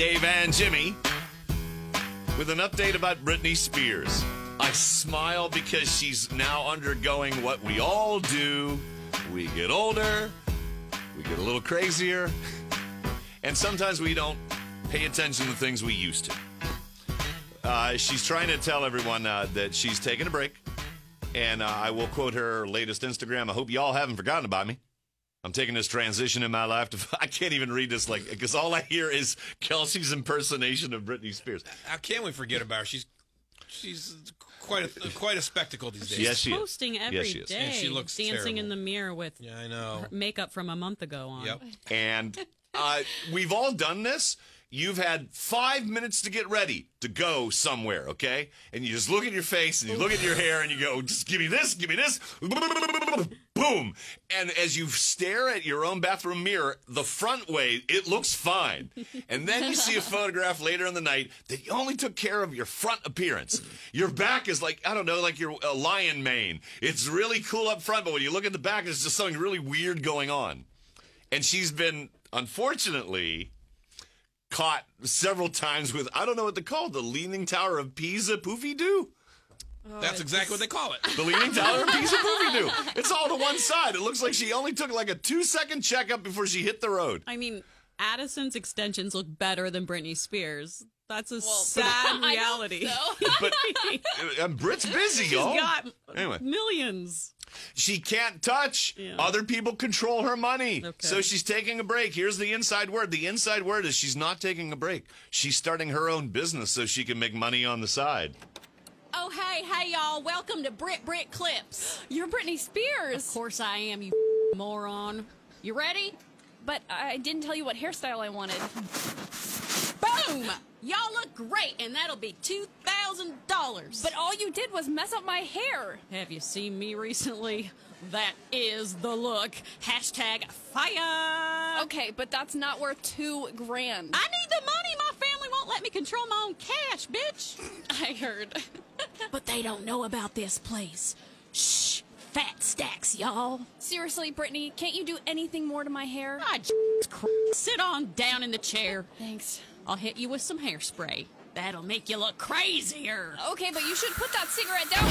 Dave and Jimmy with an update about Britney Spears. I smile because she's now undergoing what we all do. We get older, we get a little crazier, and sometimes we don't pay attention to things we used to. Uh, she's trying to tell everyone uh, that she's taking a break, and uh, I will quote her latest Instagram. I hope y'all haven't forgotten about me. I'm taking this transition in my life to. I can't even read this like because all I hear is Kelsey's impersonation of Britney Spears. How can we forget about her? She's she's quite a quite a spectacle these days. Yes, she is. posting every Yes, she is. day, And she looks dancing terrible. in the mirror with Yeah, I know. her makeup from a month ago on. Yep. And uh, we've all done this. You've had five minutes to get ready to go somewhere, okay? And you just look at your face and you look at your hair and you go, just give me this, give me this. Boom. And as you stare at your own bathroom mirror, the front way, it looks fine. And then you see a photograph later in the night that you only took care of your front appearance. Your back is like, I don't know, like your lion mane. It's really cool up front, but when you look at the back, there's just something really weird going on. And she's been, unfortunately, caught several times with, I don't know what to call the Leaning Tower of Pisa poofy doo. That's exactly what they call it. The Leaning Tower of Pisa poofy doo. It's all to one side. It looks like she only took like a two second checkup before she hit the road. I mean, Addison's extensions look better than Britney Spears. That's a I sad reality. so. But uh, Brit's busy, She's y'all. got Anyway. millions. She can't touch. Yeah. Other people control her money. Okay. So she's taking a break. Here's the inside word. The inside word is she's not taking a break. She's starting her own business so she can make money on the side. Oh, hey, hey, y'all. Welcome to Brit Brit Clips. You're Britney Spears. Of course I am, you moron. You ready? But I didn't tell you what hairstyle I wanted. Boom! Y'all look great, and that'll be $2,000. But all you did was mess up my hair. have you seen me recently? That is the look. Hashtag fire. Okay, but that's not worth two grand. I need the money. My family won't let me control my own cash, bitch. I heard. But they don't know about this place. Shh. Fat stacks, y'all. Seriously, Brittany, can't you do anything more to my hair? Ah, Jesus Sit on down in the chair. Thanks. I'll hit you with some hairspray. That'll make you look crazier. Okay, but you should put that cigarette down.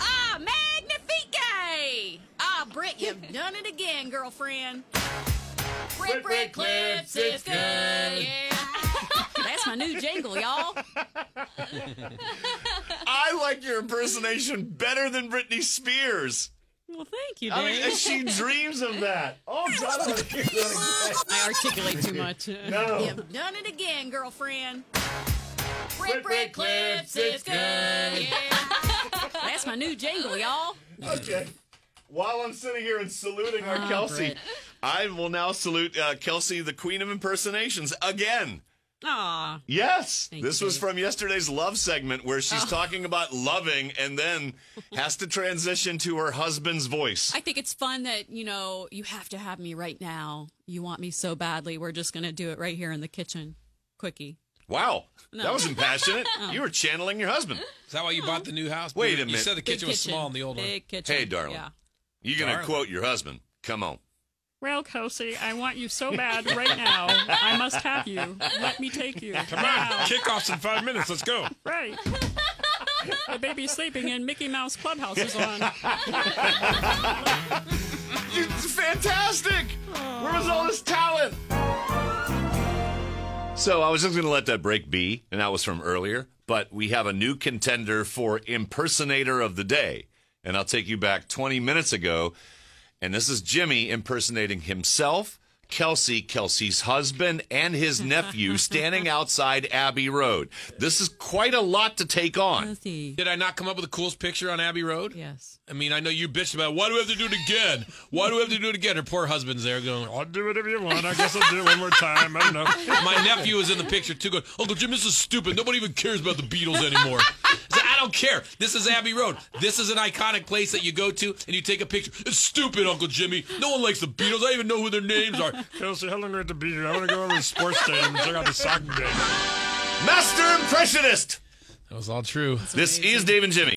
Ah, magnifique! Ah, Britt, you've done it again, girlfriend. Britt, Britt, clips, it's good. Yeah. That's my new jingle, y'all. I like your impersonation better than Britney Spears. Well, thank you, I mean, she dreams of that. Oh, God, I don't hear that I articulate too much. No. You've done it again, girlfriend. Britt, Britt, clips, it's good. Yeah. That's my new jingle, y'all. Okay. While I'm sitting here and saluting our Ah, Kelsey, Britt. I will now salute uh, Kelsey, the queen of impersonations, again. Aw. Yes. Thank this you, was from yesterday's love segment where she's oh. talking about loving and then has to transition to her husband's voice. I think it's fun that, you know, you have to have me right now. You want me so badly. We're just going to do it right here in the kitchen. Quickie. Wow. No. That was impassionate. Oh. You were channeling your husband. Is that why you bought the new house? Wait a minute. You minute. said the Big kitchen was small in the old one. Big kitchen. Hey, darling. Yeah. You're going to quote your husband. Come on. Well, Kelsey, I want you so bad right now. I must have you. Let me take you. Come on, kickoff's in five minutes. Let's go. Right. The baby's sleeping and Mickey Mouse Clubhouse is on. It's fantastic. Where was all this talent? So I was just going to let that break be, and that was from earlier. But we have a new contender for impersonator of the day, and I'll take you back 20 minutes ago. And this is Jimmy impersonating himself, Kelsey, Kelsey's husband, and his nephew standing outside Abbey Road. This is quite a lot to take on. Kelsey. Did I not come up with the coolest picture on Abbey Road? Yes. I mean, I know you bitched about why do we have to do it again? Why do we have to do it again? Her poor husband's there going, I'll do whatever you want. I guess I'll do it one more time. I don't know. My nephew is in the picture too, going, Uncle Jim, this is stupid. Nobody even cares about the Beatles anymore. I don't care. This is Abbey Road. This is an iconic place that you go to and you take a picture. It's stupid, Uncle Jimmy. No one likes the Beatles. I don't even know who their names are. Kelsey, how long do I have to be here? I want to go over to the sports stadium and check out the soccer game. Master Impressionist! That was all true. This is Dave and Jimmy.